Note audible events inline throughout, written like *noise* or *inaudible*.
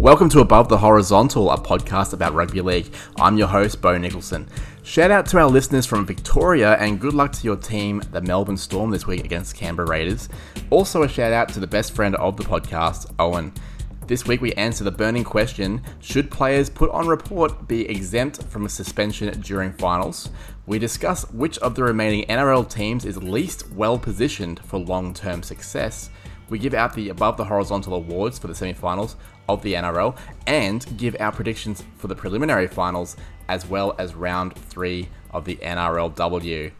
Welcome to Above the Horizontal, a podcast about rugby league. I'm your host, Bo Nicholson. Shout out to our listeners from Victoria and good luck to your team, the Melbourne Storm, this week against Canberra Raiders. Also, a shout out to the best friend of the podcast, Owen. This week we answer the burning question Should players put on report be exempt from a suspension during finals? We discuss which of the remaining NRL teams is least well positioned for long term success. We give out the above the horizontal awards for the semi finals of the NRL and give our predictions for the preliminary finals as well as round three of the NRLW.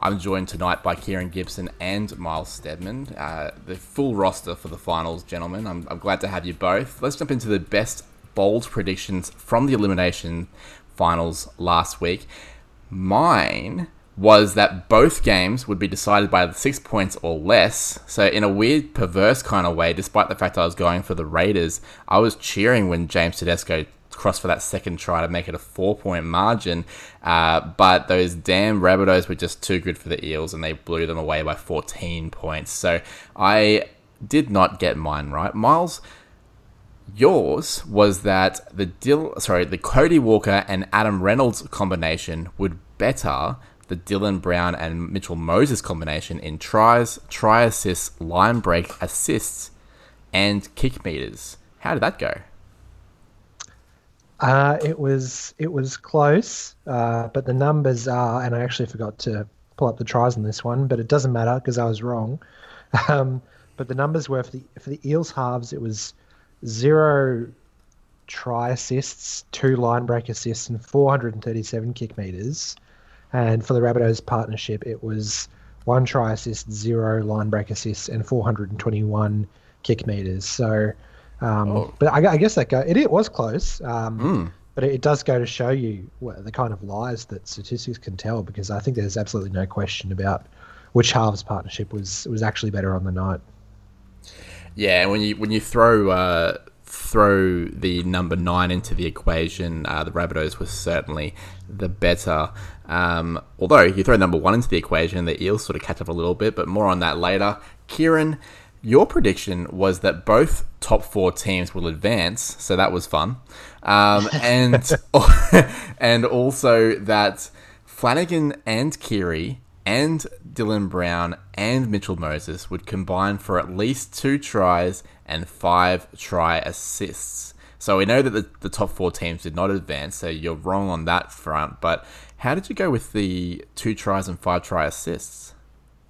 I'm joined tonight by Kieran Gibson and Miles Stedman, uh, the full roster for the finals, gentlemen. I'm, I'm glad to have you both. Let's jump into the best bold predictions from the elimination finals last week. Mine was that both games would be decided by six points or less. So, in a weird, perverse kind of way, despite the fact I was going for the Raiders, I was cheering when James Tedesco crossed for that second try to make it a four point margin. Uh, but those damn Rabbitohs were just too good for the Eels and they blew them away by 14 points. So, I did not get mine right. Miles. Yours was that the Dill, sorry, the Cody Walker and Adam Reynolds combination would better the Dylan Brown and Mitchell Moses combination in tries, try assists, line break assists, and kick meters. How did that go? Uh, it was it was close, uh, but the numbers are, and I actually forgot to pull up the tries on this one, but it doesn't matter because I was wrong. *laughs* Um, but the numbers were for the for the Eels halves, it was zero try assists, two line break assists, and 437 kick meters. And for the Rabbitohs partnership, it was one try assist, zero line break assists, and 421 kick meters. So, um, oh. but I, I, guess that go, it, it was close. Um, mm. But it, it, does go to show you what, the kind of lies that statistics can tell, because I think there's absolutely no question about which halves partnership was was actually better on the night. Yeah, when you when you throw uh, throw the number nine into the equation, uh, the Rabbitohs was certainly the better. Um, although you throw number one into the equation, the Eels sort of catch up a little bit, but more on that later. Kieran, your prediction was that both top four teams will advance, so that was fun, um, *laughs* and *laughs* and also that Flanagan and Keary and Dylan Brown and Mitchell Moses would combine for at least two tries and five try assists. So we know that the, the top four teams did not advance, so you're wrong on that front. But how did you go with the two tries and five try assists?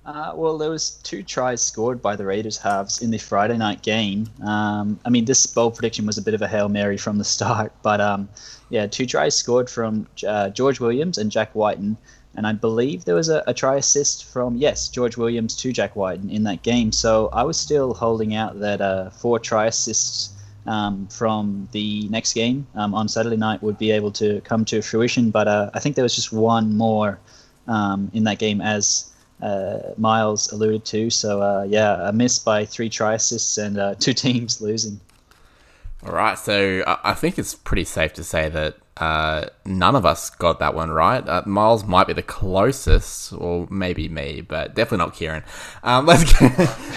Uh, well, there was two tries scored by the Raiders halves in the Friday night game. Um, I mean, this bold prediction was a bit of a hail mary from the *laughs* start, but um, yeah, two tries scored from uh, George Williams and Jack Wighton, and I believe there was a, a, try assist from yes George Williams to Jack Wighton in that game. So I was still holding out that uh, four try assists um, from the next game um, on Saturday night would be able to come to fruition. But uh, I think there was just one more um, in that game, as uh, Miles alluded to. So uh, yeah, a miss by three try assists and uh, *laughs* two teams losing. All right, so I think it's pretty safe to say that uh, none of us got that one right. Uh, Miles might be the closest, or maybe me, but definitely not Kieran. Um, *laughs* let's go,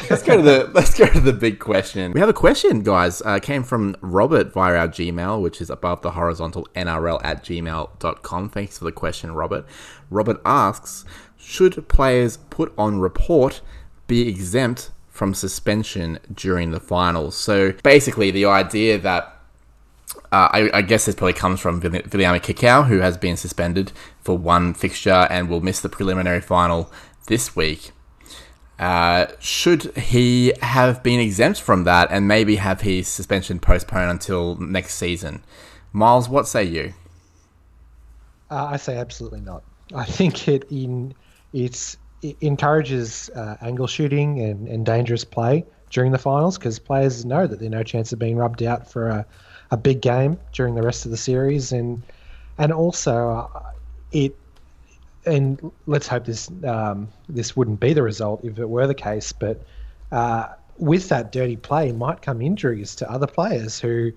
let's go to the let's go to the big question. We have a question, guys. Uh, came from Robert via our Gmail, which is above the horizontal NRL at gmail.com. Thanks for the question, Robert. Robert asks, should players put on report be exempt from suspension during the finals? So basically, the idea that uh, I, I, guess this probably comes from Viliame Kikau, who has been suspended for one fixture and will miss the preliminary final this week. Uh, should he have been exempt from that and maybe have his suspension postponed until next season? Miles, what say you? Uh, I say absolutely not. I think it in it encourages uh, angle shooting and, and dangerous play during the finals because players know that there's no chance of being rubbed out for a a big game during the rest of the series, and and also uh, it. And let's hope this um, this wouldn't be the result if it were the case, but uh, with that dirty play might come injuries to other players who,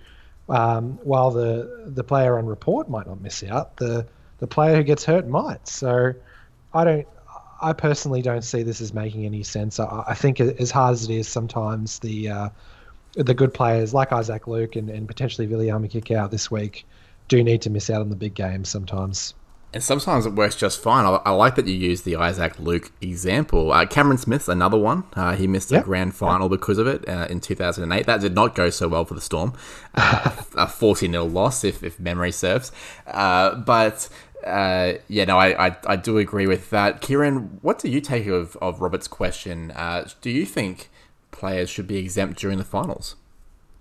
um, while the the player on report might not miss out, the the player who gets hurt might. So I don't. I personally don't see this as making any sense. I, I think as hard as it is, sometimes the uh, the good players like Isaac Luke and, and potentially Viliame Kikau this week do need to miss out on the big games sometimes. And sometimes it works just fine. I, I like that you use the Isaac Luke example. Uh, Cameron Smith's another one. Uh, he missed yep. a grand final yep. because of it uh, in 2008. That did not go so well for the Storm. Uh, *laughs* a 40 0 loss, if, if memory serves. Uh, but uh, yeah, no, I, I, I, do agree with that. Kieran, what do you take of, of Robert's question? do you think players should be exempt during the finals?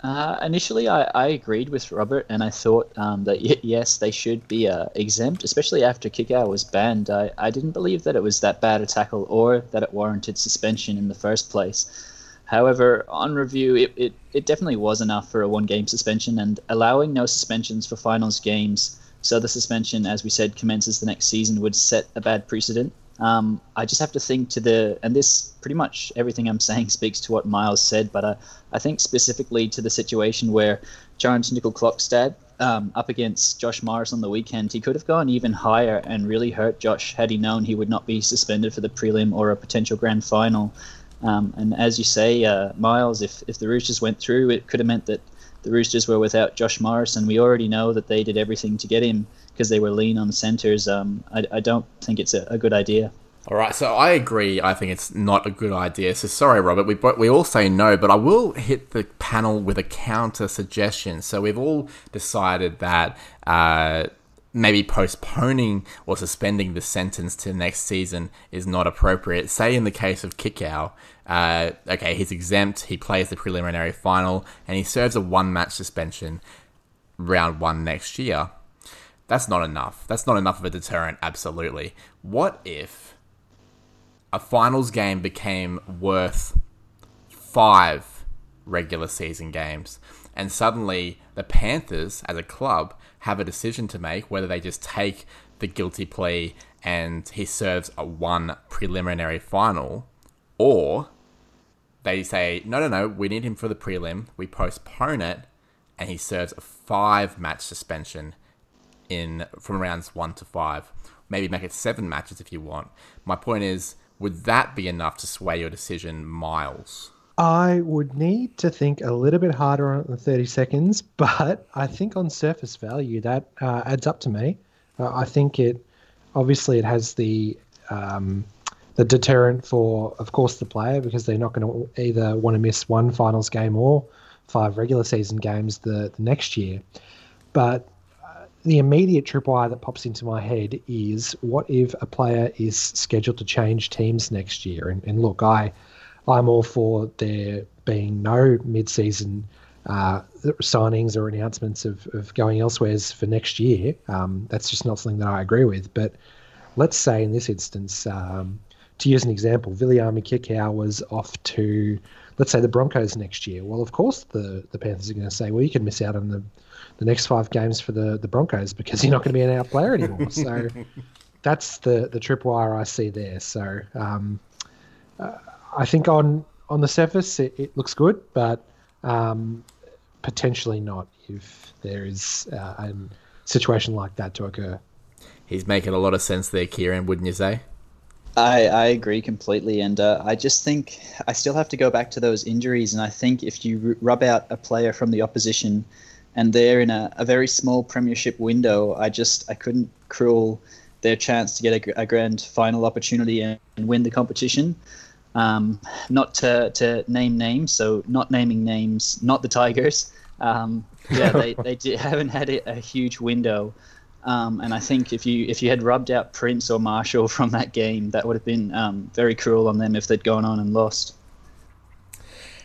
Uh, initially, I, I agreed with Robert, and I thought um, that y- yes, they should be uh, exempt, especially after Kikau was banned. I, I didn't believe that it was that bad a tackle or that it warranted suspension in the first place. However, on review, it, it, it definitely was enough for a one game suspension, and allowing no suspensions for finals games, so the suspension, as we said, commences the next season, would set a bad precedent. Um, I just have to think to the, and this pretty much everything I'm saying *laughs* speaks to what Miles said, but I, I think specifically to the situation where Jarryn Nicoll-Klokstad um, up against Josh Morris on the weekend, he could have gone even higher and really hurt Josh had he known he would not be suspended for the prelim or a potential grand final. Um, and as you say, uh, Miles, if, if the Roosters went through, it could have meant that the Roosters were without Josh Morris, and we already know that they did everything to get him because they were lean on centres. Um, I, I don't think it's a, a good idea. All right, so I agree. I think it's not a good idea. So sorry, Robert. We we all say no, but I will hit the panel with a counter suggestion. So we've all decided that uh, maybe postponing or suspending the sentence to next season is not appropriate. Say in the case of Kikau, uh, okay, he's exempt. He plays the preliminary final and he serves a one-match suspension round one next year that's not enough. That's not enough of a deterrent, absolutely. What if a finals game became worth five regular season games and suddenly the Panthers, as a club, have a decision to make whether they just take the guilty plea and he serves a one preliminary final or they say, no, no, no, we need him for the prelim, we postpone it, and he serves a five match suspension in from rounds one to five. Maybe make it seven matches if you want. My point is, would that be enough to sway your decision, Miles? I would need to think a little bit harder on the 30 seconds, *laughs* but I think on surface value that uh, adds up to me. Uh, I think it obviously it has the um, the deterrent for, of course, the player because they're not going to either want to miss one finals game or five regular season games the, the next year. But the immediate tripwire that pops into my head is what if a player is scheduled to change teams next year? And, and look, I, I'm all for there being no mid-season uh, signings or announcements of, of going elsewhere for next year. Um, that's just not something that I agree with. But let's say in this instance, um, to use an example, Viliame Kikau was off to, let's say, the Broncos next year. Well, of course, the, the Panthers are going to say, well, you can miss out on the the next five games for the, the Broncos because you're not going to be an out player anymore. *laughs* So that's the the tripwire I see there. So um, uh, I think on on the surface it, it looks good, but um, potentially not if there is uh, a situation like that to occur. He's making a lot of sense there, Kieran, wouldn't you say? I, I agree completely, and uh, I just think I still have to go back to those injuries. And I think if you rub out a player from the opposition and they're in a, a very small premiership window. I just I couldn't cruel their chance to get a, a grand final opportunity and, and win the competition. Um, not to, to name names, so not naming names, not the Tigers. Um, yeah, they, *laughs* they did, haven't had a, a huge window. Um, and I think if you if you had rubbed out Prince or Marshall *laughs* from that game, that would have been um, very cruel on them if they'd gone on and lost.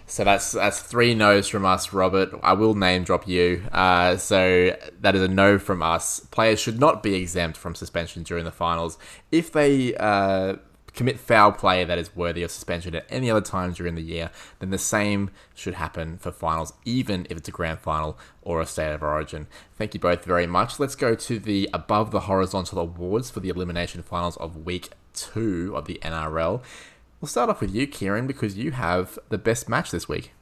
So that's that's three no's from us, Robert. I will name drop you. Uh, so that is a no from us. Players should not be exempt from suspension during the finals if they uh, commit foul play that is worthy of suspension at any other time during the year. Then the same should happen for finals, even if it's a grand final or a state of origin. Thank you both very much. Let's go to the above the horizontal awards for the elimination finals of week two of the NRL. We'll start off with you, Kieran, because you have the best match this week.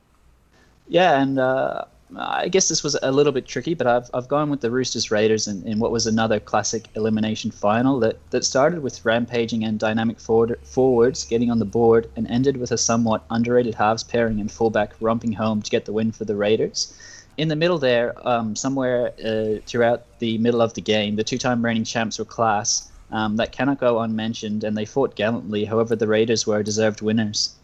Yeah, and uh, I guess this was a little bit tricky, but I've, I've gone with the Roosters Raiders in, in what was another classic elimination final that, that started with rampaging and dynamic forward, forwards getting on the board and ended with a somewhat underrated halves pairing and fullback romping home to get the win for the Raiders. In the middle there, um, somewhere uh, throughout the middle of the game, the two time reigning champs were class. Um, that cannot go unmentioned, and they fought gallantly. However, the Raiders were deserved winners.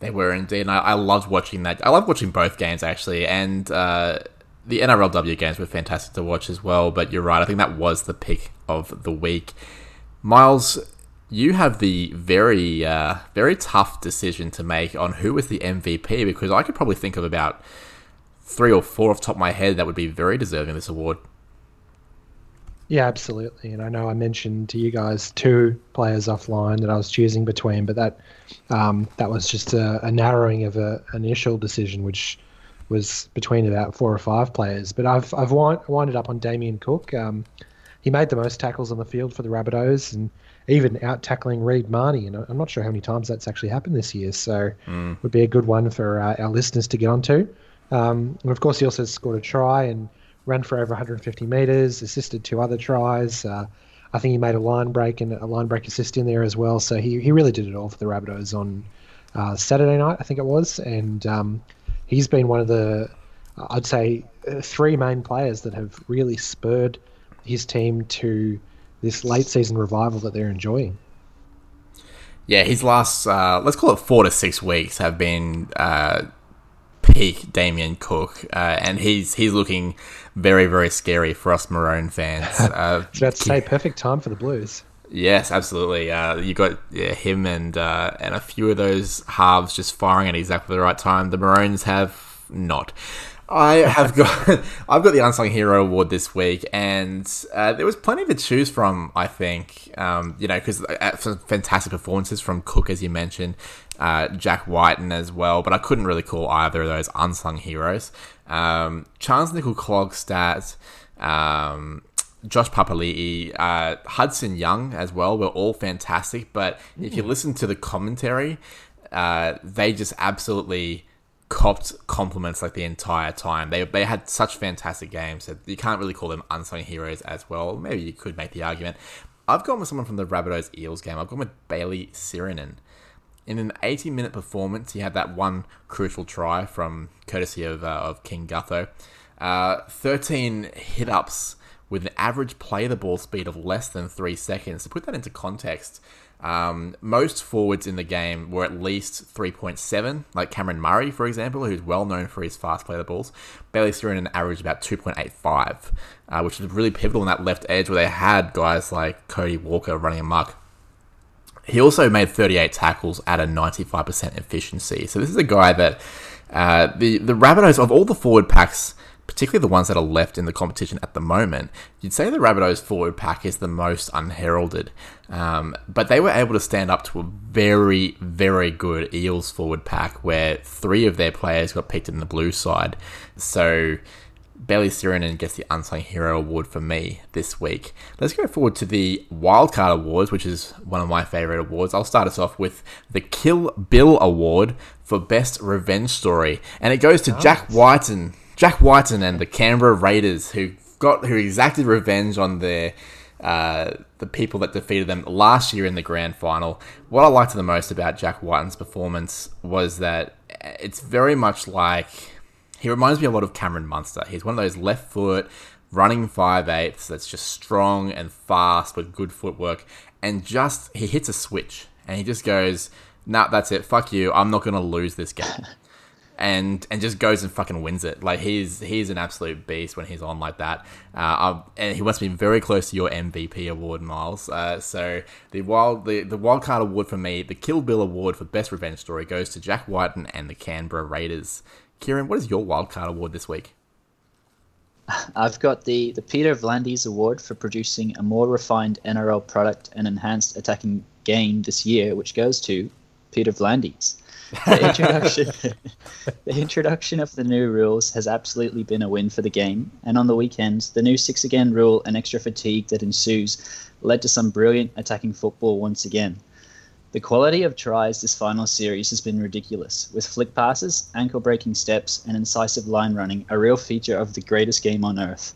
They were indeed, and I, I loved watching that. I loved watching both games actually, and uh, the NRLW games were fantastic to watch as well. But you're right, I think that was the pick of the week. Miles, you have the very, uh, very tough decision to make on who was the MVP because I could probably think of about three or four off top of my head that would be very deserving of this award. Yeah, absolutely. And I know I mentioned to you guys two players offline that I was choosing between, but that um, that was just a, a narrowing of a, an initial decision, which was between about four or five players. But I've I've wind, winded up on Damien Cook. Um, he made the most tackles on the field for the Rabbitohs, and even out tackling Reed Mahoney. And I'm not sure how many times that's actually happened this year. So mm. would be a good one for uh, our listeners to get onto. Um, and of course, he also scored a try and ran for over 150 meters, assisted two other tries. Uh, I think he made a line break and a line break assist in there as well. So he, he really did it all for the Rabbitohs on uh, Saturday night, I think it was. And um, he's been one of the, I'd say, uh, three main players that have really spurred his team to this late season revival that they're enjoying. Yeah, his last, uh, let's call it four to six weeks, have been uh, *laughs* peak Damien Cook, uh, and he's he's looking very very scary for us Maroon fans. *laughs* Uh, say perfect time for the Blues. Yes, absolutely. Uh, you got yeah, him and uh, and a few of those halves just firing at exactly the right time. The Maroons have not. I have got *laughs* I've got the unsung hero award this week, and uh, there was plenty to choose from. I think um, you know because uh, fantastic performances from Cook, as you mentioned, uh, Jack Wighton as well, but I couldn't really call either of those unsung heroes. Um, Charnze Nicoll-Klokstad, um, Josh Papali'i, uh, Hudson Young as well were all fantastic, but if you listen to the commentary, uh, they just absolutely copped compliments like the entire time. They they had such fantastic games that you can't really call them unsung heroes as well. Maybe you could make the argument. I've gone with someone from the Rabbitohs Eels game. I've gone with Bailey Sironen. In an 80 minute performance, he had that one crucial try from courtesy of, uh, of King Gutho. Uh, 13 hit ups with an average play the ball speed of less than three seconds. To put that into context, um, most forwards in the game were at least 3.7, like Cameron Murray, for example, who's well known for his fast play the balls. Bailey Sironen averaged about 2.85, uh, which is really pivotal in that left edge where they had guys like Cody Walker running amok. He also made 38 tackles at a 95% efficiency. So this is a guy that uh, the the Rabbitohs of all the forward packs particularly the ones that are left in the competition at the moment, you'd say the Rabbitohs forward pack is the most unheralded. Um, but they were able to stand up to a very, very good Eels forward pack where three of their players got picked in the blue side. So Bailey Sironen gets the Unsung Hero Award for me this week. Let's go forward to the Wildcard Awards, which is one of my favourite awards. I'll start us off with the Kill Bill Award for Best Revenge Story. And it goes to nice. Jack Wighton Jack Wighton and the Canberra Raiders, who got who exacted revenge on their uh, the people that defeated them last year in the grand final. What I liked the most about Jack Wighton's performance was that it's very much like he reminds me a lot of Cameron Munster. He's one of those left foot running five eighths that's just strong and fast with good footwork, and just he hits a switch and he just goes, "Nah, that's it. Fuck you. I'm not gonna lose this game." *laughs* and and just goes and fucking wins it. Like he's he's an absolute beast when he's on like that. Uh, and he must be very close to your MVP award, Miles. Uh, so the wild the the wild card award for me, the Kill Bill award for best revenge story goes to Jack Wighton and the Canberra Raiders. Kieran, what is your wild card award this week? I've got the, the Peter V'landys Award for producing a more refined NRL product and enhanced attacking game this year, which goes to Peter V'landys the *laughs* introduction, the introduction of the new rules has absolutely been a win for the game, and on the weekends, the new six again rule and extra fatigue that ensues led to some brilliant attacking football once again. The quality of tries this final series has been ridiculous, with flick passes, ankle breaking steps, and incisive line running a real feature of the greatest game on earth.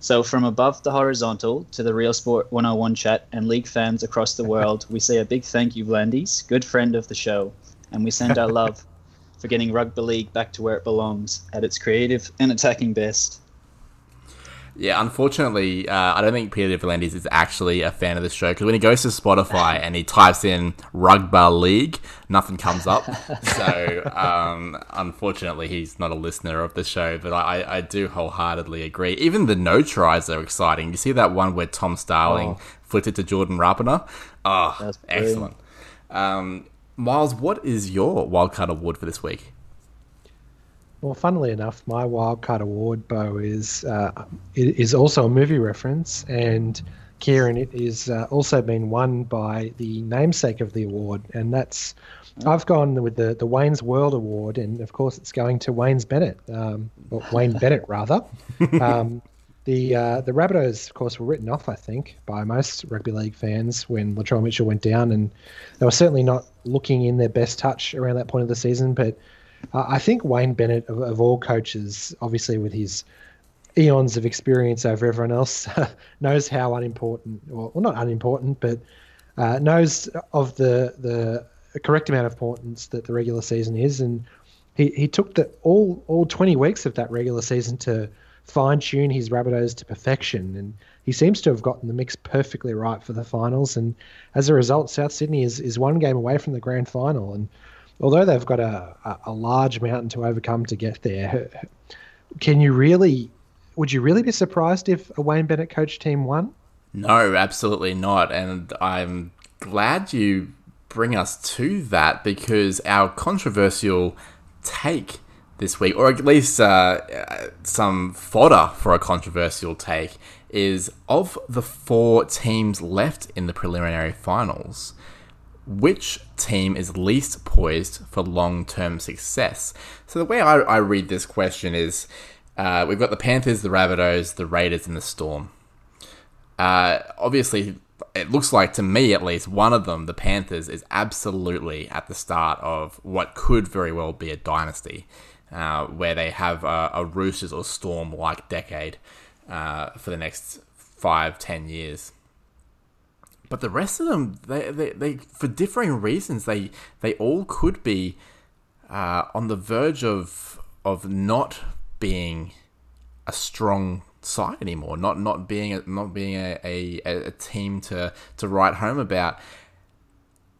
So, from above the horizontal to the Real Sport 101 chat and league fans across the world, we say a big thank you, Blendies, good friend of the show, and we send our *laughs* love for getting rugby league back to where it belongs at its creative and attacking best. Yeah, unfortunately, uh, I don't think Peter V'landys is actually a fan of this show because when he goes to Spotify and he types in Rugby League, nothing comes up. *laughs* so, um, unfortunately, he's not a listener of the show, but I, I do wholeheartedly agree. Even the no tries are exciting. You see that one where Tom Starling oh. flicked it to Jordan Rapana? Oh, excellent. Um, Miles, what is your wildcard award for this week? Well, funnily enough, my wildcard award, Bo, is uh, is also a movie reference, and Kieran, it is uh, also been won by the namesake of the award, and that's I've gone with the the Wayne's World Award, and of course, it's going to Wayne's Bennett, um, or Wayne Bennett rather. *laughs* Um, the uh, the Rabbitohs, of course, were written off, I think, by most rugby league fans when Latrell Mitchell went down, and they were certainly not looking in their best touch around that point of the season. But uh, I think Wayne Bennett, of, of, all coaches, obviously with his eons of experience over everyone else, *laughs* knows how unimportant, or well, not unimportant, but uh, knows of the the correct amount of importance that the regular season is, and he, he took the all all twenty weeks of that regular season to fine tune his Rabbitohs to perfection, and he seems to have gotten the mix perfectly right for the finals. And as a result, South Sydney is, is one game away from the grand final. And although they've got a, a, a large mountain to overcome to get there, can you really, would you really be surprised if a Wayne Bennett coach team won? No, absolutely not. And I'm glad you bring us to that because our controversial take this week, or at least uh, some fodder for a controversial take, is of the four teams left in the preliminary finals, which team is least poised for long term success? So, the way I, I, read this question is uh, we've got the Panthers, the Rabbitohs, the Raiders, and the Storm. Uh, obviously, it looks like to me at least one of them, the Panthers, is absolutely at the start of what could very well be a dynasty uh, where they have a, a Roosters or Storm like decade uh, for the next five, ten years. But the rest of them, they, they, they for differing reasons, they they all could be uh, on the verge of of not being a strong side anymore, not not being a, not being a, a, a team to to write home about.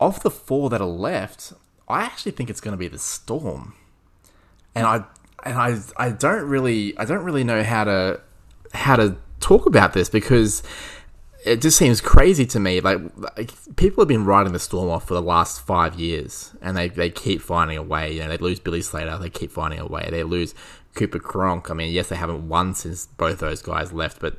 Of the four that are left, I actually think it's going to be the Storm and I and I I don't really I don't really know how to how to talk about this because it just seems crazy to me. Like, like, people have been riding the storm off for the last five years, and they, they keep finding a way. You know, they lose Billy Slater, they keep finding a way. They lose Cooper Cronk. I mean, yes, they haven't won since both those guys left, but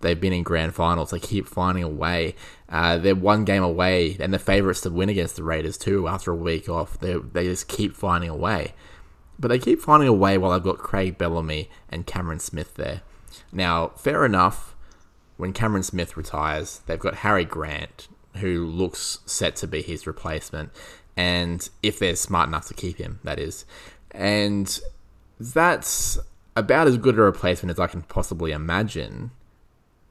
they've been in grand finals. They keep finding a way. Uh, they're one game away, and the favourites to win against the Raiders too. After a week off, they they just keep finding a way. But they keep finding a way while I've got Craig Bellamy and Cameron Smith there. Now, fair enough, when Cameron Smith retires, they've got Harry Grant, who looks set to be his replacement. And if they're smart enough to keep him, that is. And that's about as good a replacement as I can possibly imagine.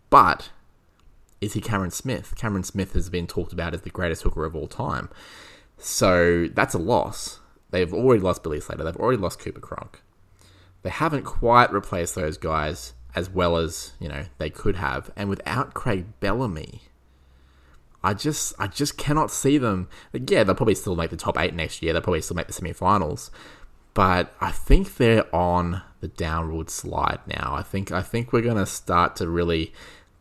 But is he Cameron Smith? Cameron Smith has been talked about as the greatest hooker of all time. So that's a loss. They've already lost Billy Slater. They've already lost Cooper Cronk. They haven't quite replaced those guys as well as you know they could have. And without Craig Bellamy, I just I just cannot see them. Yeah, they'll probably still make the top eight next year. They'll probably still make the semi-finals, but I think they're on the downward slide now. I think I think we're gonna start to really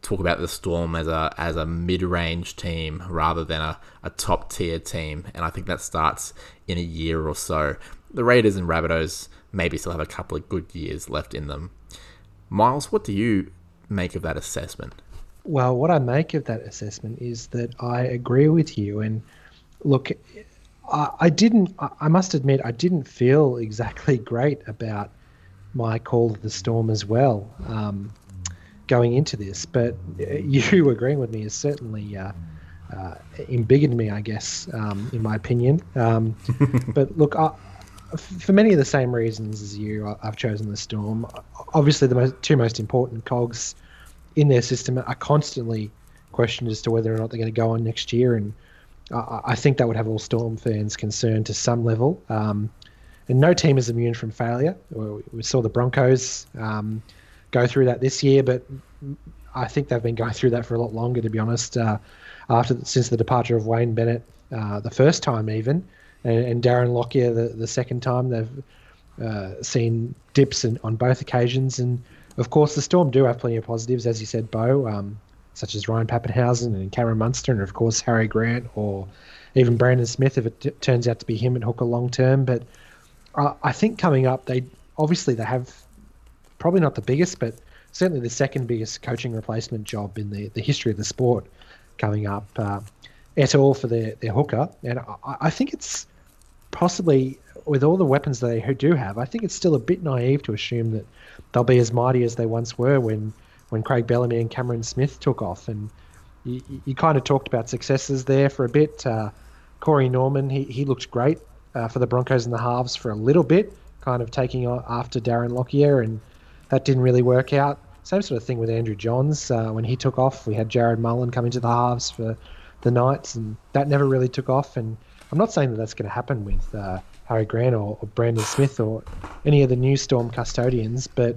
talk about the Storm as a as a mid range team rather than a, a top tier team, and I think that starts in a year or so. The Raiders and Rabbitohs maybe still have a couple of good years left in them. Miles, what do you make of that assessment? Well, what I make of that assessment is that I agree with you. And look, I, I didn't, I must admit, I didn't feel exactly *laughs* great about my call of the storm as well. Um, going into this, but *laughs* you agreeing with me is certainly uh, uh, embiggered me, I guess, um, in my opinion. Um, *laughs* but look, I, for many of the same reasons as you, I've chosen the Storm. Obviously, the most, two most important cogs in their system are constantly questioned as to whether or not they're going to go on next year, and I, I think that would have all Storm fans concerned to some level. Um, and no team is immune from failure. We saw the Broncos um, go through that this year, but I think they've been going through that for a lot longer, to be honest. Uh, after since the departure of Wayne Bennett, uh, the first time even, and, and Darren Lockyer the, the second time, they've uh, seen dips in, on both occasions. And of course, the Storm do have plenty of positives, as you said, Bo, um, such as Ryan Papenhuyzen and Cameron Munster, and of course Harry Grant or even Brandon Smith if it t- turns out to be him at hooker long term. But I, I think coming up, they obviously they have probably not the biggest, but certainly the second biggest coaching replacement job in the, the history of the sport coming up uh, et al. for their, their hooker. And I, I, think it's possibly, with all the weapons they do have, I think it's still a bit naive to assume that they'll be as mighty as they once were when, when Craig Bellamy and Cameron Smith took off. And you, you kind of talked about successes there for a bit. Uh, Corey Norman, he, he looked great uh, for the Broncos in the halves for a little bit, kind of taking after Darren Lockyer, and that didn't really work out. Same sort of thing with Andrew Johns. Uh, when he took off, we had Jarrod Mullen come into the halves for the Knights, and that never really took off. And I'm not saying that that's going to happen with uh, Harry Grant or, or, Brandon Smith or any of the new Storm custodians, but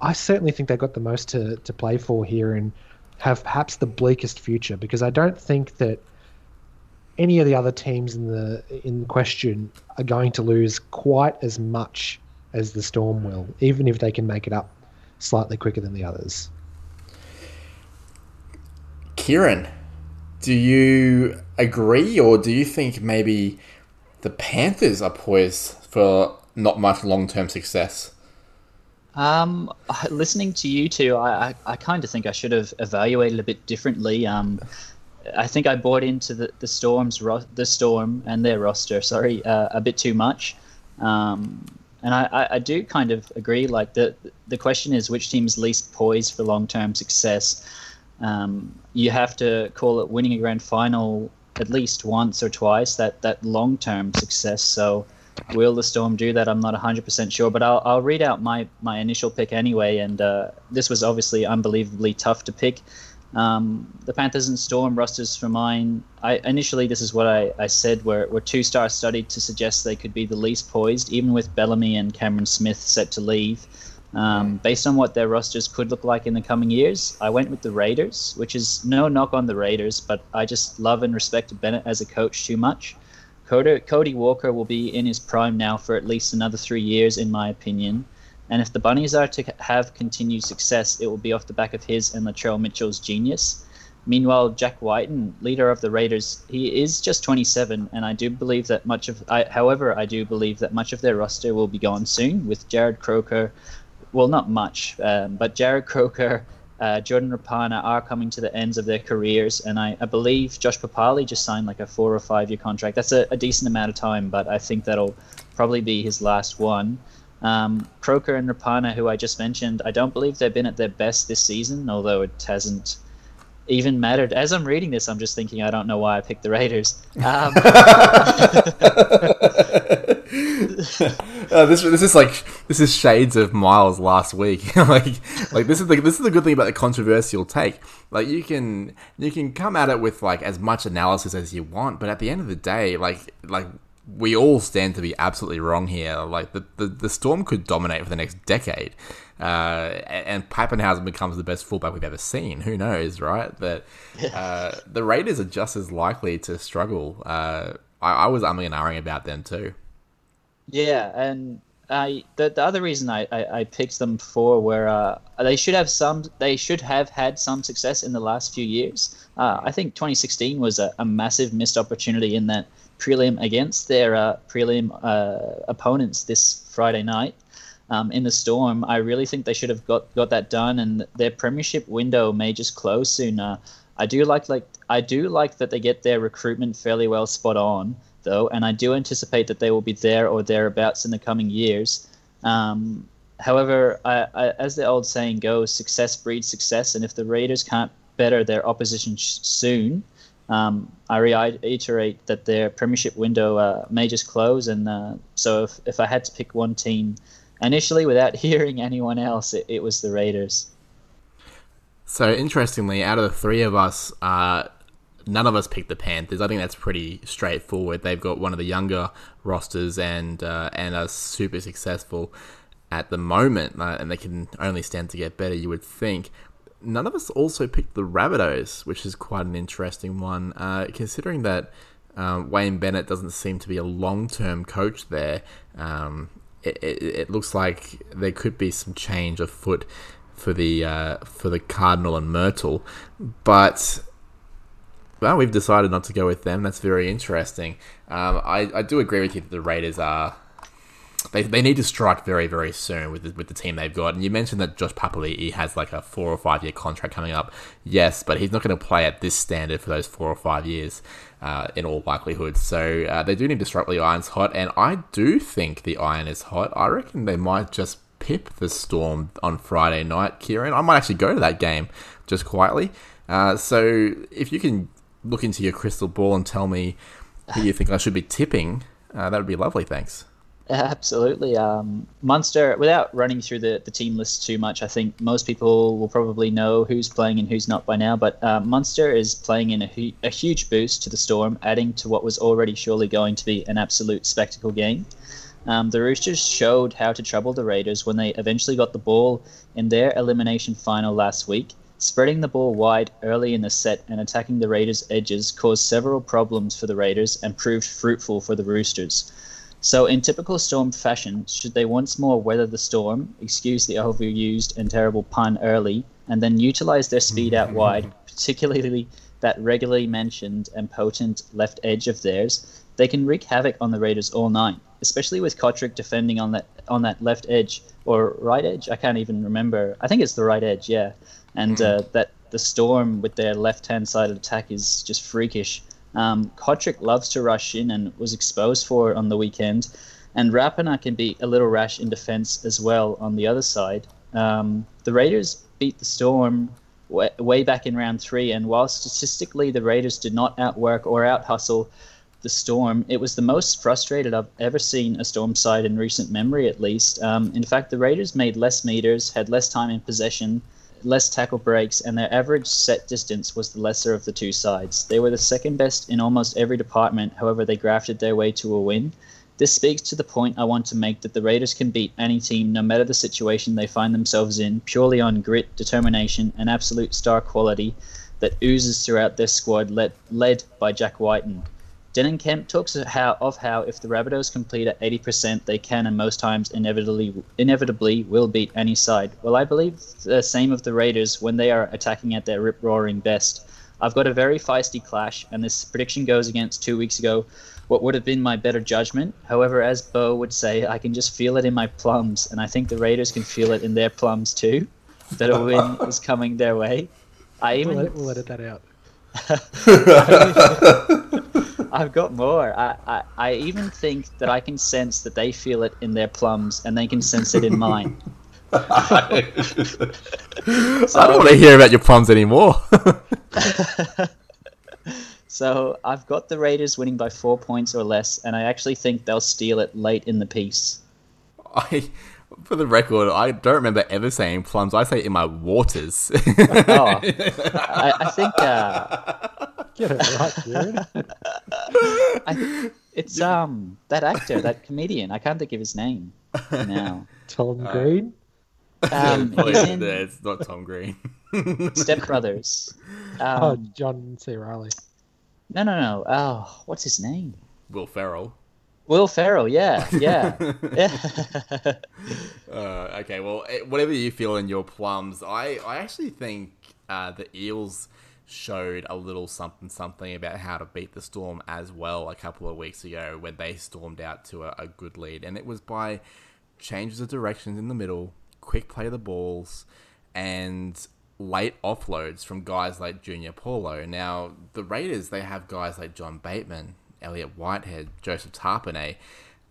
I certainly think they've got the most to, to play for here and have perhaps the bleakest future because I don't think that any of the other teams in the in question are going to lose quite as much as the Storm will, even if they can make it up slightly quicker than the others. Kieran, do you agree, or do you think maybe the Panthers are poised for not much long term success? Um, listening to you two, I, I, I kind of think I should have evaluated a bit differently. Um, I think I bought into the, the Storm's ro- the Storm and their roster, sorry, uh, a bit too much. Um, and I, I do kind of agree. Like the the question is which team is least poised for long term success. Um, you have to call it winning a grand final at least once or twice. That that long term success. So will the Storm do that? I'm not 100% sure, but I'll I'll read out my my initial pick anyway. And uh, this was obviously unbelievably tough to pick. Um, the Panthers and Storm rosters for mine. I initially this is what I, I said were, were two star studied to suggest they could be the least poised, even with Bellamy and Cameron Smith set to leave. Um, based on what their rosters could look like in the coming years, I went with the Raiders, which is no knock on the Raiders, but I just love and respect Bennett as a coach too much. Cody, Cody Walker will be in his prime now for at least another three years, in my opinion. And if the Bunnies are to have continued success, it will be off the back of his and Latrell Mitchell's genius. Meanwhile, Jack Wighton, leader of the Raiders, he is just 27, and I do believe that much of, I, however, I do believe that much of their roster will be gone soon. With Jarrod Croker, well, not much, um, but Jarrod Croker, uh, Jordan Rapana are coming to the ends of their careers, and I, I believe Josh Papali'i just signed like a four or five year contract. That's a, a decent amount of time, but I think that'll probably be his last one. Um, Croker and Rapana, who I just mentioned, I don't believe they've been at their best this season, although it hasn't even mattered. As I'm reading this, I'm just thinking I don't know why I picked the Raiders. Um, *laughs* uh, this this is like this is shades of Miles last week. *laughs* like like this is the this is the good thing about the controversial take. Like you can you can come at it with like as much analysis as you want, but at the end of the day, like like we all stand to be absolutely wrong here. Like the, the, the Storm could dominate for the next decade, uh, and Papenhuyzen becomes the best fullback we've ever seen. Who knows, right? But *laughs* uh, the Raiders are just as likely to struggle. Uh, I, I, was umming and ahhing about them too. Yeah, and I the, the other reason I, I, I picked them for were uh, they should have some they should have had some success in the last few years. Uh, I think 2016 was a, a massive missed opportunity in that prelim against their uh, prelim uh, opponents this Friday night um, in the Storm. I really think they should have got, got that done, and their premiership window may just close soon. Uh, I do like like I do like that they get their recruitment fairly well spot on though, and I do anticipate that they will be there or thereabouts in the coming years. Um, however, I, I, as the old saying goes, success breeds success, and if the Raiders can't better their opposition sh- soon, Um, I reiterate that their premiership window uh, may just close, and uh, so if, if I had to pick one team initially without *laughs* hearing anyone else, it, it was the Raiders. So interestingly, out of the three of us, uh, none of us picked the Panthers. I think that's pretty straightforward. They've got one of the younger rosters and uh, and are super successful at the moment, uh, and they can only stand to get better. You would think. None of us also picked the Rabbitohs, which is quite an interesting one, uh, considering that um, Wayne Bennett doesn't seem to be a long-term coach there. Um, it, it, it, looks like there could be some change afoot for the uh, for the Cardinal and Myrtle, but well, we've decided not to go with them. That's very interesting. Um, I, I do agree with you that the Raiders are. They, they need to strike very, very soon with the, with the team they've got. And you mentioned that Josh Papali'i has like a four or five year contract coming up. Yes, but he's not going to play at this standard for those four or five years uh, in all likelihood. So uh, they do need to strike the irons hot. And I do think the iron is hot. I reckon they might just pip the Storm on Friday night, Kieran. I might actually go to that game just quietly. Uh, so if you can look into your crystal ball and tell me who you think I should be tipping, uh, that would be lovely. Thanks. *laughs* Absolutely. Um, Munster, without running through the, the team list too much, I think most people will probably know who's playing and who's not by now. But uh, Munster is playing in a, hu- a huge boost to the Storm, adding to what was already surely going to be an absolute spectacle game. Um, the Roosters showed how to trouble the Raiders when they eventually got the ball in their elimination final last week Spreading the ball wide early in the set and attacking the Raiders' edges caused several problems for the Raiders and proved fruitful for the Roosters. So, in typical Storm fashion, should they once more weather the storm, excuse the overused and terrible pun early, and then utilize their speed out wide, particularly that regularly mentioned and potent left edge of theirs, they can wreak havoc on the Raiders all night, especially with Cotric defending on that on that left edge or right edge. I can't even remember. I think it's the right edge, yeah and mm. uh, that the Storm with their left-hand side attack is just freakish. Um, Cotric loves to rush in and was exposed for it on the weekend, and Rapana can be a little rash in defense as well on the other side. Um, the Raiders beat the Storm way, way back in round three, and while statistically the Raiders did not outwork or out hustle the Storm, it was the most frustrated I've ever seen a Storm side in recent memory, at least. Um, in fact, the Raiders made less meters, had less time in possession, less tackle breaks, and their average set distance was the lesser of the two sides. They were the second best in almost every department, however, they grafted their way to a win. This speaks to the point I want to make that the Raiders can beat any team, no matter the situation they find themselves in, purely on grit, determination, and absolute star quality that oozes throughout their squad, led, led by Jack Wighton. Denan Kemp talks of how, of how if the Rabbitohs complete at 80%, they can and most times inevitably inevitably will beat any side. Well, I believe the same of the Raiders when they are attacking at their rip roaring best. I've got a very feisty clash, and this prediction goes against two weeks ago what would have been my better judgment. However, as Bo would say, I can just feel it in my plums, and I think the Raiders can feel it in their plums too, that a win *laughs* is coming their way. I even we'll, we'll edit that out. *laughs* *laughs* I've got more. I, I, I even think that I can sense that they feel it in their plums and they can sense it in mine. *laughs* so, I don't want to hear about your plums anymore. *laughs* so I've got the Raiders winning by four points or less, and I actually think they'll steal it late in the piece. I, for the record, I don't remember ever saying plums. I say in my waters. *laughs* oh, I, I think. Uh, Get it right, dude. I, it's um that actor, that comedian. I can't think of his name now. Tom uh, Green. Um, *laughs* he's in it's not Tom Green. *laughs* Step Brothers. Um, oh, John C. Reilly. No, no, no. Oh, what's his name? Will Ferrell. Will Ferrell, yeah, yeah, yeah. *laughs* uh, okay, well, eh, whatever you feel in your plums, I, I actually think uh, the Eels showed a little something something about how to beat the Storm as well a couple of weeks ago when they stormed out to a, a good lead. And it was by changes of directions in the middle, quick play of the balls, and late offloads from guys like Junior Paulo. Now, the Raiders, they have guys like John Bateman, Elliott Whitehead, Joseph Tapine,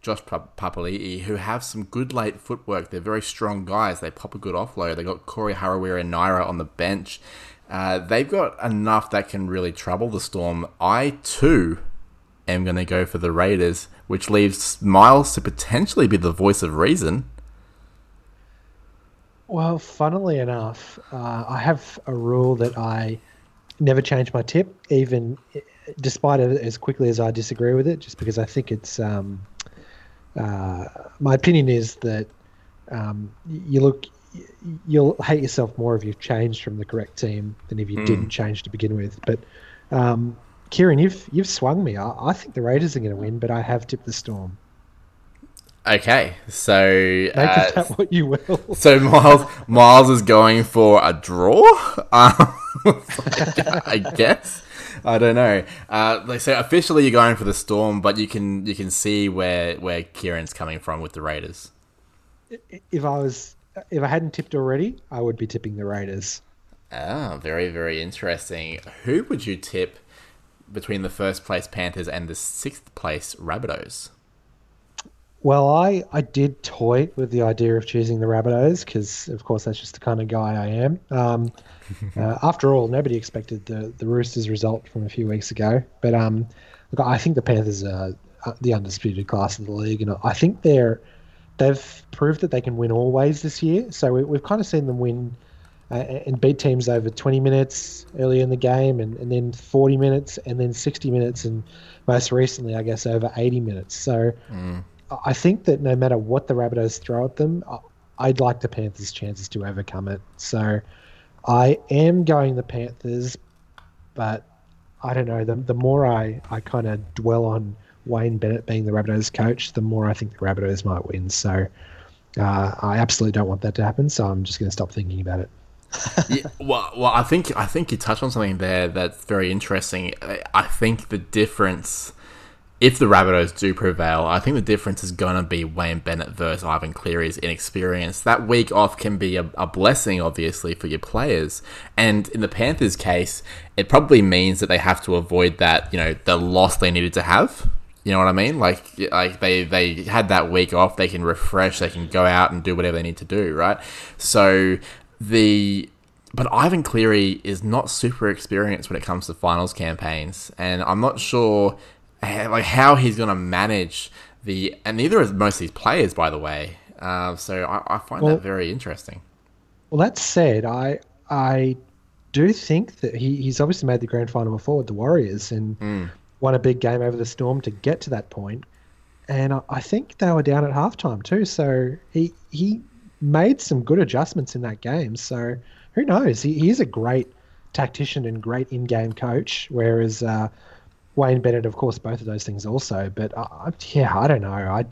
Josh Papali'i, who have some good late footwork. They're very strong guys. They pop a good offload. They got Corey Harawira and Naira on the bench Uh, they've got enough that can really trouble the Storm. I too am going to go for the Raiders, which leaves Miles to potentially be the voice of reason. Well, funnily enough, uh, I have a rule that I never change my tip, even despite it as quickly as I disagree with it, just because I think it's. Um, uh, my opinion is that um, you look, you'll hate yourself more if you've changed from the correct team than if you mm. didn't change to begin with. But um, Kieran, you've you've swung me. I, I think the Raiders are going to win, but I have tipped the Storm. Okay, so make uh, *laughs* that what you will. *laughs* So Miles Miles is going for a draw. *laughs* Um, I guess. I don't know. Uh, so officially, you're going for the Storm, but you can you can see where where Kieran's coming from with the Raiders. If I was if I hadn't tipped already, I would be tipping the Raiders. Ah, very very interesting. Who would you tip between the first place Panthers and the sixth place Rabbitohs? Well, I, I did toy with the idea of choosing the Rabbitohs because, of course, that's just the kind of guy I am. Um, *laughs* uh, after all, nobody expected the, the Roosters result from a few weeks ago. But um, look, I think the Panthers are the undisputed class of the league, and I think they're they've proved that they can win always this year. So we, have kind of seen them win uh, and beat teams over 20 minutes early in the game, and, and then 40 minutes, and then 60 minutes, and most recently, I guess, over 80 minutes. So. Mm I think that no matter what the Rabbitohs throw at them, I'd like the Panthers' chances to overcome it. So I am going the Panthers, but I don't know. The, the more I, I kind of dwell on Wayne Bennett being the Rabbitohs coach, the more I think the Rabbitohs might win. So uh, I absolutely don't want that to happen. So I'm just going to stop thinking about it. *laughs* yeah, well, well, I think I think you touched on something there that's very interesting. I think the difference if the Rabbitohs do prevail, I think the difference is going to be Wayne Bennett versus Ivan Cleary's inexperience. That week off can be a, a, blessing, obviously, for your players. And in the Panthers' case, it probably means that they have to avoid that, you know, the loss they needed to have. You know what I mean? Like, like they, they had that week off, they can refresh, they can go out and do whatever they need to do, right? So the but Ivan Cleary is not super experienced when it comes to finals campaigns, and I'm not sure like how he's going to manage the and neither is most of these players, by the way. Uh, so I, I find well, that very interesting. Well, that said, I I do think that he, he's obviously made the grand final before with the Warriors and mm. won a big game over the Storm to get to that point. And I, I think they were down at halftime too. So he he made some good adjustments in that game. So who knows? He, he is a great tactician and great in-game coach. Whereas uh, Wayne Bennett, of course, both of those things also. But uh, yeah, I don't know. I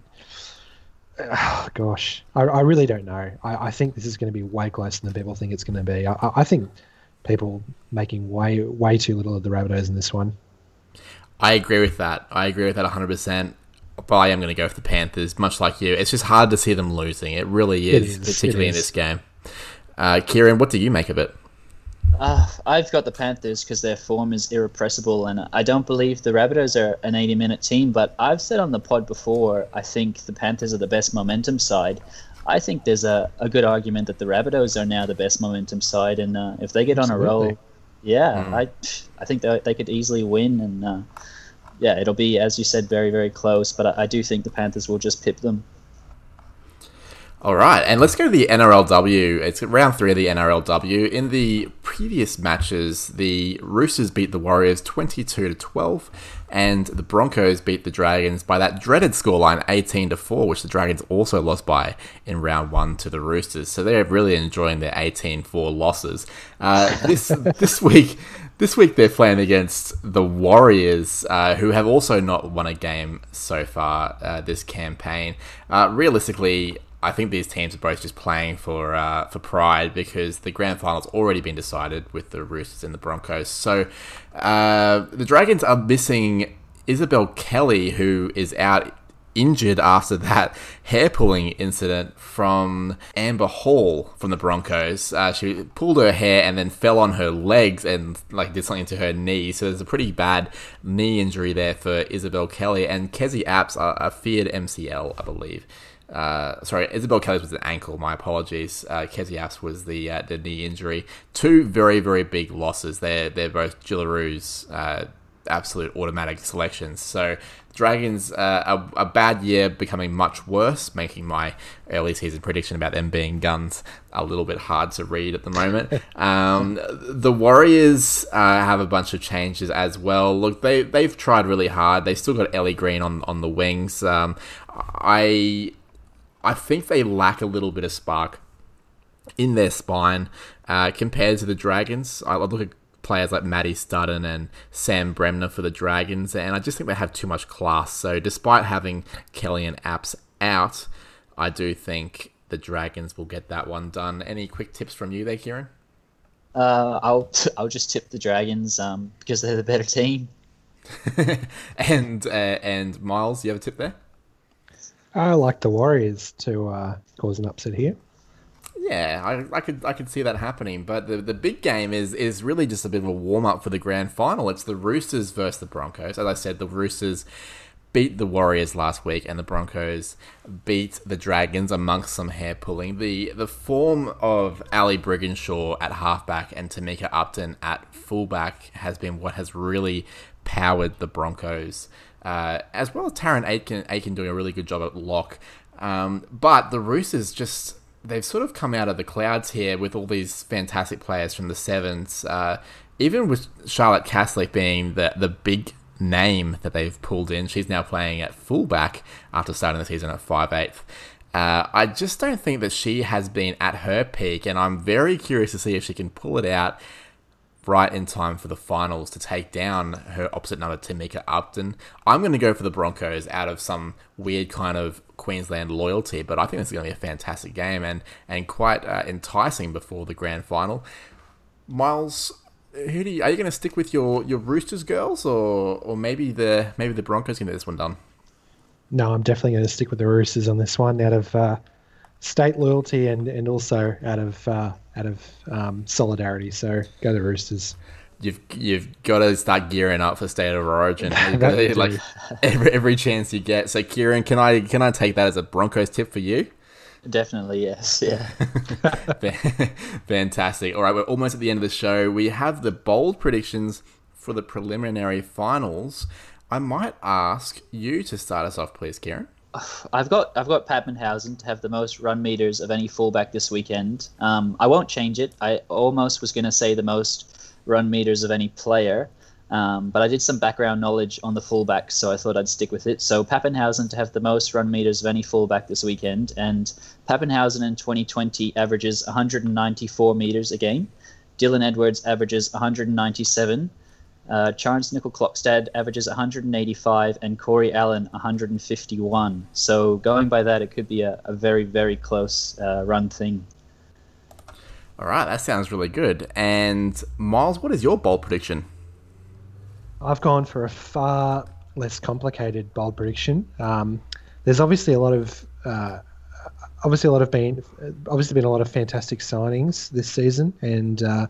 oh, *sighs* gosh, I, I, really don't know. I, I, think this is going to be way closer than people think it's going to be. I, I, think people making way way too little of the Rabbitohs in this one. I agree with that. I agree with that 100. percent But I am going to go for the Panthers, much like you. It's just hard to see them losing. It really is, it is particularly in this game. Uh, Kieran, what do you make of it? Uh, I've got the Panthers because their form is irrepressible, and I don't believe the Rabbitohs are an 80 minute team. But I've said on the pod before, I think the Panthers are the best momentum side. I think there's a, a good argument that the Rabbitohs are now the best momentum side, and uh, if they get Absolutely. on a roll, yeah, mm. I I think they, they could easily win, and uh, yeah, it'll be as you said, very very close. But I, I do think the Panthers will just pip them. All right, and let's go to the NRLW. It's round three of the NRLW. In the previous matches, the Roosters beat the Warriors 22 to 12, and the Broncos beat the Dragons by that dreaded scoreline 18 to 4, which the Dragons also lost by in round one to the Roosters. So they're really enjoying their 18-4 losses. Uh, *laughs* this this week, this week they're playing against the Warriors, uh, who have also not won a game so far uh, this campaign. Uh, realistically, I think these teams are both just playing for uh, for pride because the grand final's already been decided with the Roosters and the Broncos. So uh, the Dragons are missing Isabelle Kelly, who is out injured after *laughs* that hair pulling incident from Amber Hall from the Broncos. Uh, she pulled her hair and then fell on her legs and like did something to her knee. So there's a pretty bad knee injury there for Isabelle Kelly and Kezie Apps, a, a feared MCL, I believe. Uh, sorry, Isabelle Kelly's was an ankle. My apologies. Uh, Kezie Apps was the uh, the knee injury. Two very very big losses. They're they're both Jillaroos uh, absolute automatic selections. So Dragons uh, a, a, bad year becoming much worse, making my early season prediction about them being guns a little bit hard to read at the moment. *laughs* um, the Warriors uh, have a bunch of changes as well. Look, they they've tried really hard. They've still got Ellie Green on on the wings. Um, I I think they lack a little bit of spark in their spine uh, compared to the Dragons. I look at players like Maddie Studdon and Sam Bremner for the Dragons, and I just think they have too much class. So, despite having Kelly and Apps out, I do think the Dragons will get that one done. Any quick tips from you there, Kieran? Uh, I'll I'll just tip the Dragons um, because they're the better team. *laughs* and uh, and Miles, you have a tip there? I like the Warriors to uh, cause an upset here. Yeah, I, I could I could see that happening, but the the big game is is really just a bit of a warm up for the grand final. It's the Roosters versus the Broncos. As I said, the Roosters beat the Warriors last week, and the Broncos beat the Dragons amongst some hair pulling. The the form of Ali Brigginshaw at halfback and Tamika Upton at fullback has been what has really powered the Broncos, uh, as well as Tarryn Aiken, Aiken doing a really good job at lock. Um, but the Roosters just they've sort of come out of the clouds here with all these fantastic players from the sevens. Uh, even with Charlotte Caslick being the the big name that they've pulled in, she's now playing at fullback after starting the season at five eighth. Uh, I just don't think that she has been at her peak, and I'm very curious to see if she can pull it out right in time for the finals to take down her opposite number, Tamika Upton. I'm going to go for the Broncos out of some weird kind of Queensland loyalty, but I think this is going to be a fantastic game and, and quite uh, enticing before the grand final. Miles, who do you, are you going to stick with your, your Roosters girls or or maybe the maybe the Broncos can get this one done? No, I'm definitely going to stick with the Roosters on this one out of uh, state loyalty and, and also out of uh, out of um, solidarity. So go the Roosters. You've you've got to start gearing up for state of origin. *laughs* like every, every chance you get. So Kieran, can I can I take that as a Broncos tip for you? Definitely yes. Yeah. *laughs* Fantastic. All right, we're almost at the end of the show. We have the bold predictions for the preliminary finals. I might ask you to start us off, please, Kieran. I've got I've got Papenhuyzen to have the most run meters of any fullback this weekend. Um, I won't change it. I almost was going to say the most run meters of any player, um, but I did some background knowledge on the fullback, so I thought I'd stick with it. So Papenhuyzen to have the most run meters of any fullback this weekend, and Papenhuyzen in 2020 averages 194 meters a game. Dylan Edwards averages 197. Uh, Charnze Nicoll-Klokstad averages 185 and Corey Allen 151. So going by that, it could be a, a very, very close uh, run thing. All right, that sounds really good. And Miles, what is your bold prediction? I've gone for a far less complicated bold prediction. Um, there's obviously a lot of uh, obviously a lot of been obviously been a lot of fantastic signings this season and uh,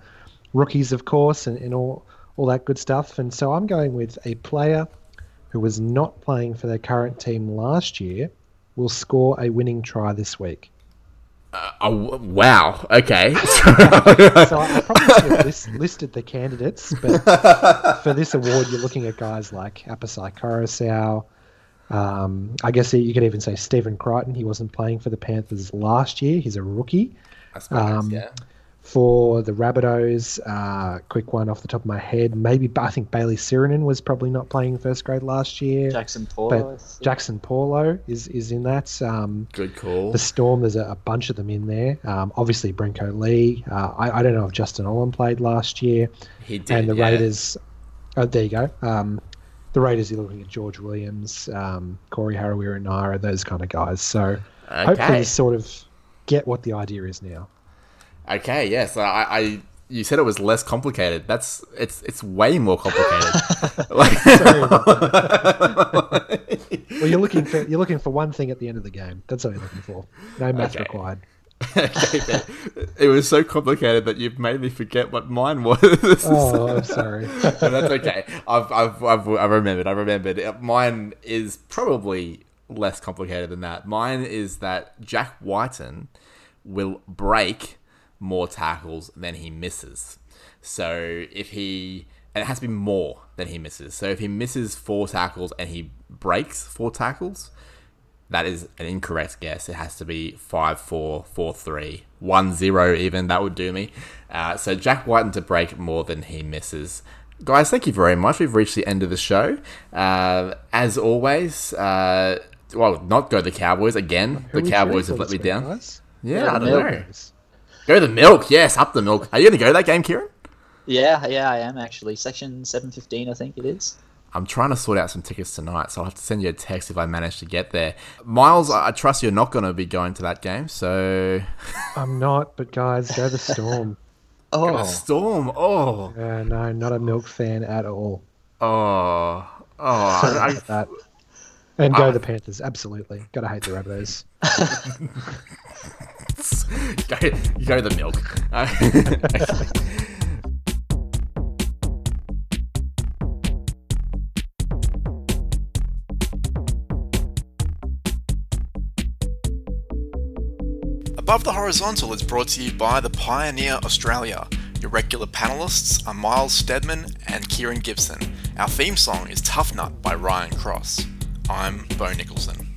rookies, of course, and, and all all that good stuff. And so I'm going with a player who was not playing for their current team last year will score a winning try this week. Uh, oh, wow. Okay. *laughs* *laughs* so I probably should list, listed the candidates, but for this award, you're looking at guys like Apisai Koroisau. Um, I guess you could even say Stephen Crichton. He wasn't playing for the Panthers last year. He's a rookie. I suppose, um, yeah for the Rabbitohs, uh, quick one off the top of my head. Maybe I think Bailey Sironen was probably not playing first grade last year. Jaxson Paulo. Jaxson Paulo is is in that. Um, Good call. The Storm, there's a, a bunch of them in there. Um, obviously, Brenko Lee. Uh, I, I don't know if Justin Olam played last year. He did. And the yeah. Raiders. Oh, there you go. Um, the Raiders, you're looking at George Williams, um, Corey Harawira-Naera, those kind of guys. So okay. hopefully, you sort of get what the idea is now. Okay, yes, I, I you said it was less complicated. That's it's it's way more complicated. *laughs* like, *laughs* well, you're looking for you're looking for one thing at the end of the game. That's what you're looking for. No math okay. required. *laughs* okay, it was so complicated that you've made me forget what mine was. oh, I'm sorry. but that's okay. I've, I've, I've, I remembered. I remembered. Uh, mine is probably less complicated than that. Mine is that Jack Wighton will break more tackles than he misses. So if he and it has to be more than he misses. So if he misses four tackles and he breaks four tackles, that is an incorrect guess. It has to be 5 4, 4 3, 1 0 even. That would do me. Uh, so Jack Wighton to break more than he misses. Guys, thank you very much. We've reached the end of the show. Uh, as always, uh, well, not go the Cowboys again. Who the Cowboys have let me down. guys? Yeah, Yeah, I don't know. Go the milk. Yes, up the milk. Are you going to go to that game, Kieran? Yeah, yeah, I am actually. Section seven fifteen, I think it is. I'm trying to sort out some tickets tonight, so I'll have to send you a text if I manage to get there. Miles, I I trust you're not going to be going to that game, so. *laughs* I'm not, but guys, go the Storm. *laughs* Oh, Storm. Oh. Uh, no, not a milk fan at all. Oh. Oh. I, I, That. And go Ah. the Panthers, absolutely. Gotta hate the Rabbitohs. *laughs* you go the milk. Uh, *laughs* Above the Horizontal is brought to you by the Pioneer Australia. Your regular panelists are Miles Stedman and Kieran Gibson. Our theme song is Tough Nut by Ryan Cross. I'm Bo Nicholson.